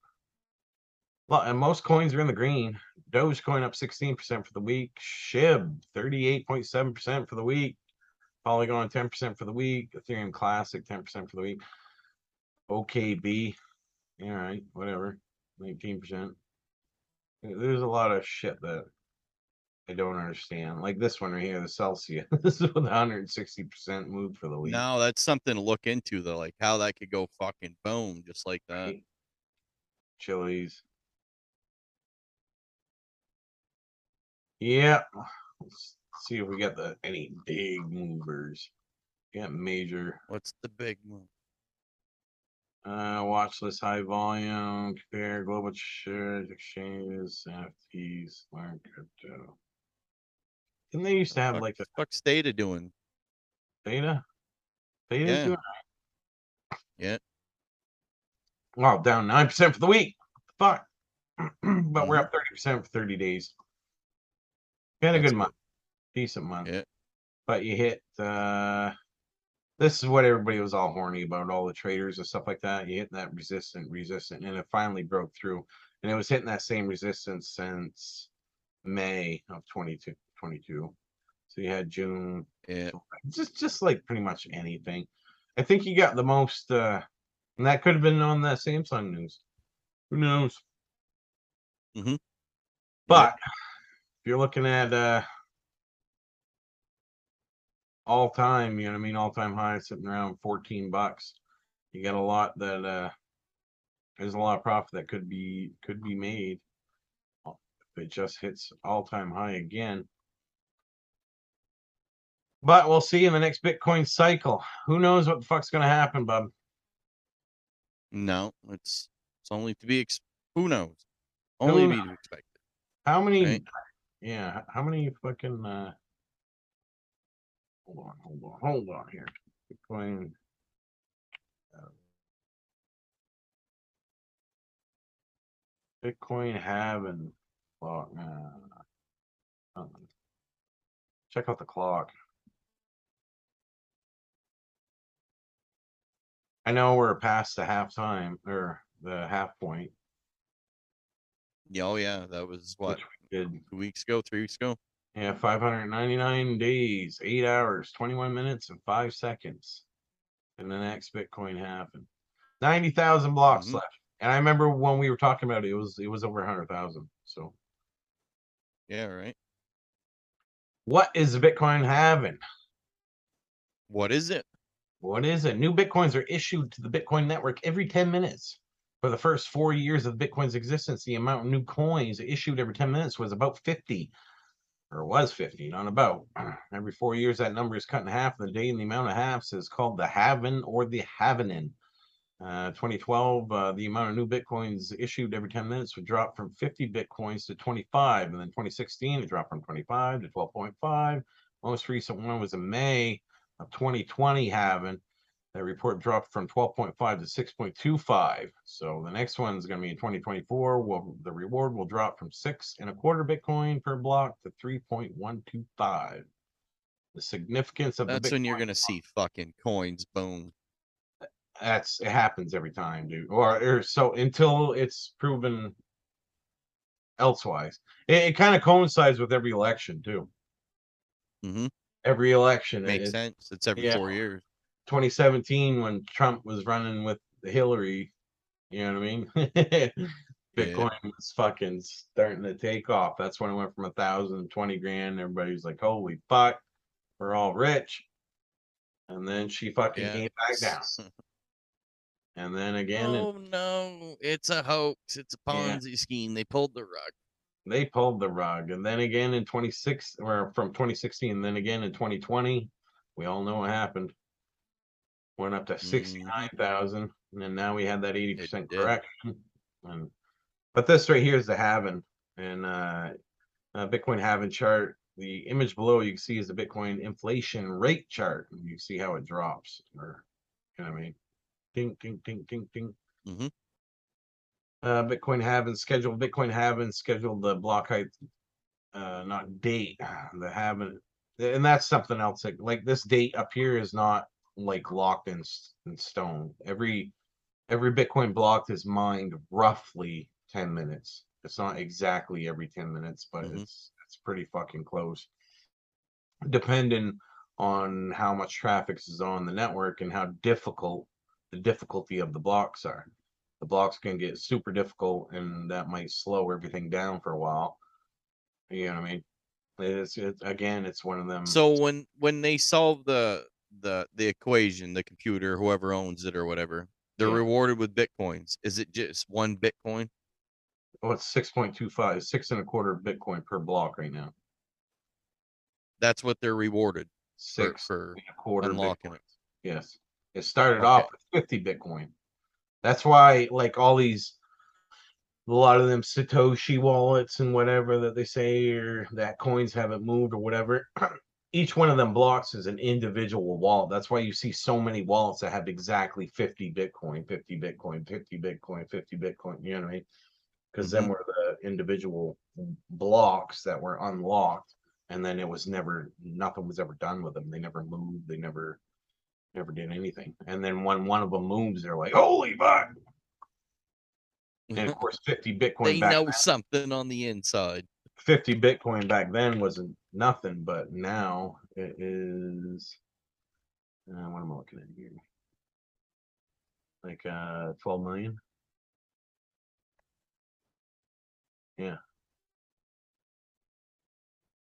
Well, and most coins are in the green. Dogecoin up sixteen percent for the week. Shib thirty eight point seven percent for the week. Polygon ten percent for the week. Ethereum Classic ten percent for the week. OKB, all right, whatever, nineteen percent. There's a lot of shit that I don't understand. Like this one right here, the Celsius. (laughs) this is with 160 percent move for the week. No, that's something to look into though, like how that could go fucking boom just like that. right? Chili's. Yeah. Let's see if we got the any big movers. Got major. What's the big move? Uh, watch list, high volume, compare global shares, exchanges, NFTs, learn crypto. Didn't they used to have Fuck- like a fuck's Data doing? beta? Beta Yeah. doing Yeah. Well, down nine percent for the week. Fuck. (clears throat) but we're Mhm. up thirty percent for thirty days. Been a good month. Decent month. Yeah. But you hit uh this is what everybody was all horny about, all the traders and stuff like that. You hit that resistant, resistant, and it finally broke through. And it was hitting that same resistance since May of 22, 22. So you had June, Yeah. just just like pretty much anything. I think you got the most uh and that could have been on that Samsung news. Who knows? Mhm. But if you're looking at uh all time, you know what I mean, all time high sitting around 14 bucks. You got a lot that uh there's a lot of profit that could be could be made uh, if it just hits all time high again. But we'll see in the next Bitcoin cycle. Who knows what the fuck's gonna happen, bub? No, it's it's only to be ex- who knows? Only to be expected. How many? Right. Yeah, h- how many fucking? uh Hold on, hold on, hold on here. Bitcoin. uh, Bitcoin halving clock. Uh, uh, check out the clock. I know we're past the halftime or the half point. Yeah, oh yeah, that was what Which did. two weeks ago, three weeks ago. Yeah, 599 days, eight hours, 21 minutes, and five seconds. And the next Bitcoin happened. 90,000 blocks Mhm. left. And I remember when we were talking about it, it was it was over 100,000. So, Yeah, right. what is the Bitcoin halving? What is it? What is it? New Bitcoins are issued to the Bitcoin network every 10 minutes. For the first four years of Bitcoin's existence, the amount of new coins issued every 10 minutes was about 50, or was 50, not about. (clears throat) Every four years, that number is cut in half. The day and the amount of halves is called the halving or the halvening. Uh, 2012, uh, the amount of new Bitcoins issued every 10 minutes would drop from 50 Bitcoins to 25. And then 2016, it dropped from 25 to 12.5. Most recent one was in May of 2020 halving that report dropped from 12.5 to 6.25 so the next one's going to be in 2024 well the reward will drop from six and a quarter bitcoin per block to 3.125 the significance of That's when you're gonna see fucking coins boom. that's it happens every time dude or, or so until it's proven elsewise it, it kind of coincides with every election too hmm every election it- Makes it- sense. It's every yeah. four years. 2017 when Trump was running with Hillary, you know what I mean? (laughs) Bitcoin was fucking starting to take off. That's when it went from a thousand, twenty grand. Everybody's like, holy fuck, we're all rich. And then she fucking Yeah. came back down. (laughs) And then again, oh no, it's a hoax. It's a Yeah. Ponzi scheme. They pulled the rug. they pulled the rug. And then again in 26 or from 2016, and then again in 2020, we all know what happened. Went up to Mhm. 69,000. And then now we had that 80% did. correction. And but this right here is the halving and uh, uh Bitcoin halving chart. The image below you can see is the Bitcoin inflation rate chart. And you see how it drops or you know what I mean? Ding ding ding ding ding. Mhm. Uh Bitcoin halving scheduled Bitcoin halving scheduled the block height uh not date (sighs) the halving and that's something else like, like this date up here is not like locked in, in stone. Every every bitcoin block is mined roughly 10 minutes. It's not exactly every 10 minutes but Mhm. it's it's pretty fucking close. Depending on how much traffic is on the network and how difficult the difficulty of the blocks are. The blocks can get super difficult and that might slow everything down for a while. You know what i mean? It's, it's again it's one of them. So when when they solve the the the equation, the computer, whoever owns it or whatever, they're Yeah. rewarded with bitcoins. Is it just one bitcoin? oh it's 6.25 six and a quarter bitcoin per block right now That's what they're rewarded six for and a quarter unlocking it. Yes. It started Okay. off with 50 Bitcoin. That's why, like, all these, a lot of them Satoshi wallets and whatever that they say, or that coins haven't moved or whatever. (clears throat) Each one of them blocks is an individual wallet. That's why you see so many wallets that have exactly 50 Bitcoin, 50 Bitcoin, 50 Bitcoin, 50 Bitcoin. You know what I mean? Because them mm-hmm. were the individual blocks that were unlocked. And then it was never, nothing was ever done with them. They never moved. They never, never did anything. And then when one of them moves, they're like, holy fuck. And of (laughs) course, 50 Bitcoin they know then, something on the inside. 50 Bitcoin back then wasn't nothing, but now it is. Uh, what am I looking at here? Like uh 12 million. Yeah.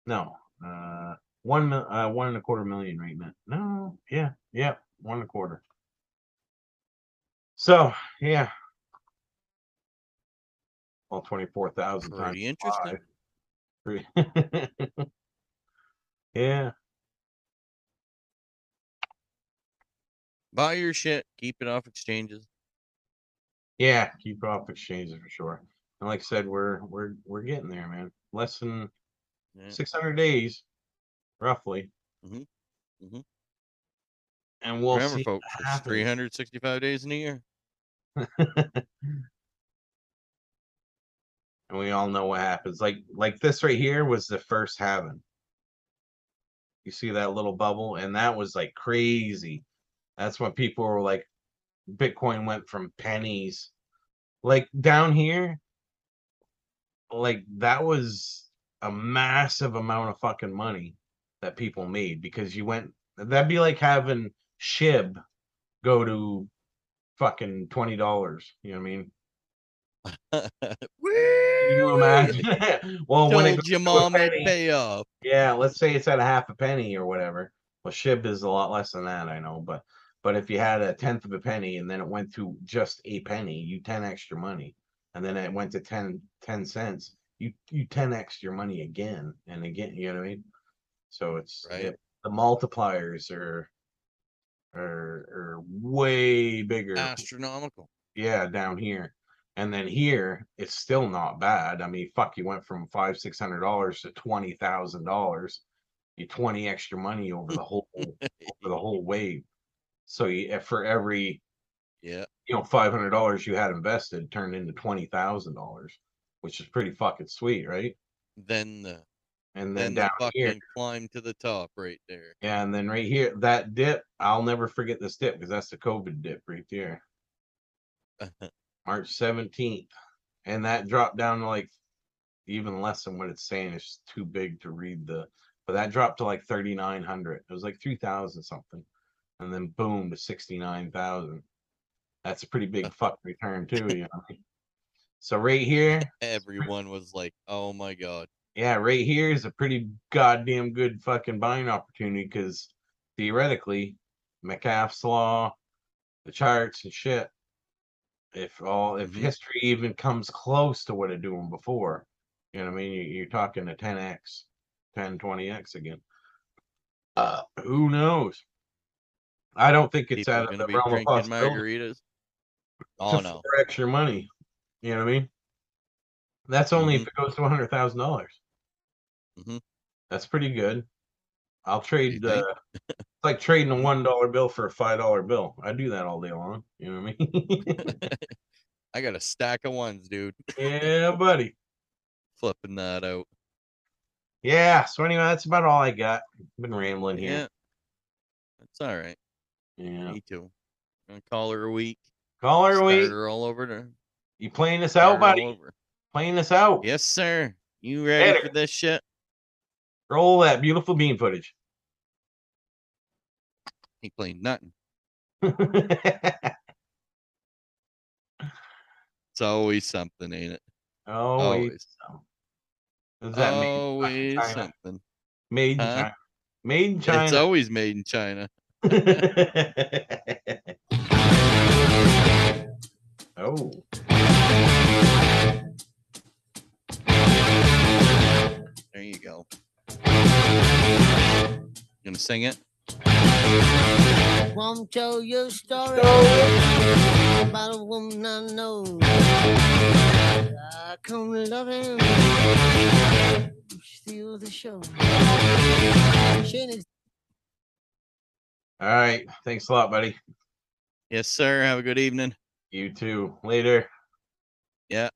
No, uh, one mil, uh, one and a quarter million right now. No, yeah, yeah, one and a quarter. So, yeah. Well, 24,000 times Pretty interesting. five. (laughs) Yeah. Buy your shit, keep it off exchanges. Yeah, keep it off exchanges for sure. And like I said, we're we're we're getting there, man. Less than Yeah. 600 days, roughly. Mhm, mhm. And we'll Remember, see. folks, it's happens. 365 days in a year. (laughs) and we all know what happens. Like like this right here was the first halving. You see that little bubble, and that was like crazy. That's when people were like, Bitcoin went from pennies, like down here, like that was a massive amount of fucking money that people made because you went. That'd be like having Shib go to fucking twenty dollars. You know what I mean? (laughs) Can you imagine? (laughs) well, when it goes your to a mom it'd penny- pay off. yeah, let's say it's at a half a penny or whatever. Well, Shib is a lot less than that, I know, but but if you had a tenth of a penny and then it went to just a penny, you ten extra money, and then it went to 10, 10 cents, you you ten x your money again and again. You know what I mean? So it's Right. it- the multipliers are are are way bigger. Astronomical. Yeah, down here. And then here, it's still not bad. I mean, fuck, you went from five, six hundred dollars to twenty thousand dollars. You twenty extra money over the whole (laughs) over the whole wave. So you, eh, for every Yeah. you know five hundred dollars you had invested turned into twenty thousand dollars, which is pretty fucking sweet, right? Then the And then then the down fucking here, climb to the top right there. yeah, and then right here, that dip, I'll never forget this dip because that's the COVID dip right there. (laughs) March seventeenth, and that dropped down to like even less than what it's saying. It's just too big to read the, but that dropped to like thirty nine hundred. It was like three thousand something, and then boom to sixty nine thousand. That's a pretty big (laughs) fuck return too, you know. So right here, Everyone was like, "Oh my god." yeah, right here is a pretty goddamn good fucking buying opportunity because theoretically, McAfee's law, the charts and shit. If all if (laughs) history even comes close to what it doing before, you know what I mean? You, you're talking a 10x, 10, 20x again. Uh, who knows? I don't think it's People out of the be realm of margaritas. Oh no. for extra money. You know what I mean? That's only Mhm. if it goes to hundred thousand dollars. Mhm. That's pretty good. I'll trade. Uh, it's like trading a one dollar bill for a five dollar bill. I do that all day long. You know what I mean? (laughs) I got a stack of ones, dude. yeah, buddy. Flipping that out. Yeah. So anyway, that's about all I got. Been rambling Yeah. here. That's all right. Yeah. Me too. Gonna call her a week. Call her a Start week. her all over to You playing this start out, her all buddy? over. Playing this out. Yes, sir. You ready Hit for this shit? Roll that beautiful bean footage. Ain't playing nothing. (laughs) It's always something, ain't it? Always. Always. so. Is that made, in Always China? something. made in Huh? China? Made in It's always made in China. (laughs) oh. There you go. Gonna sing it? Won't tell you a story about a woman I know. I come loving, steal the show. All right. Thanks a lot, buddy. Yes, sir. Have a good evening. You too. Later. Yeah.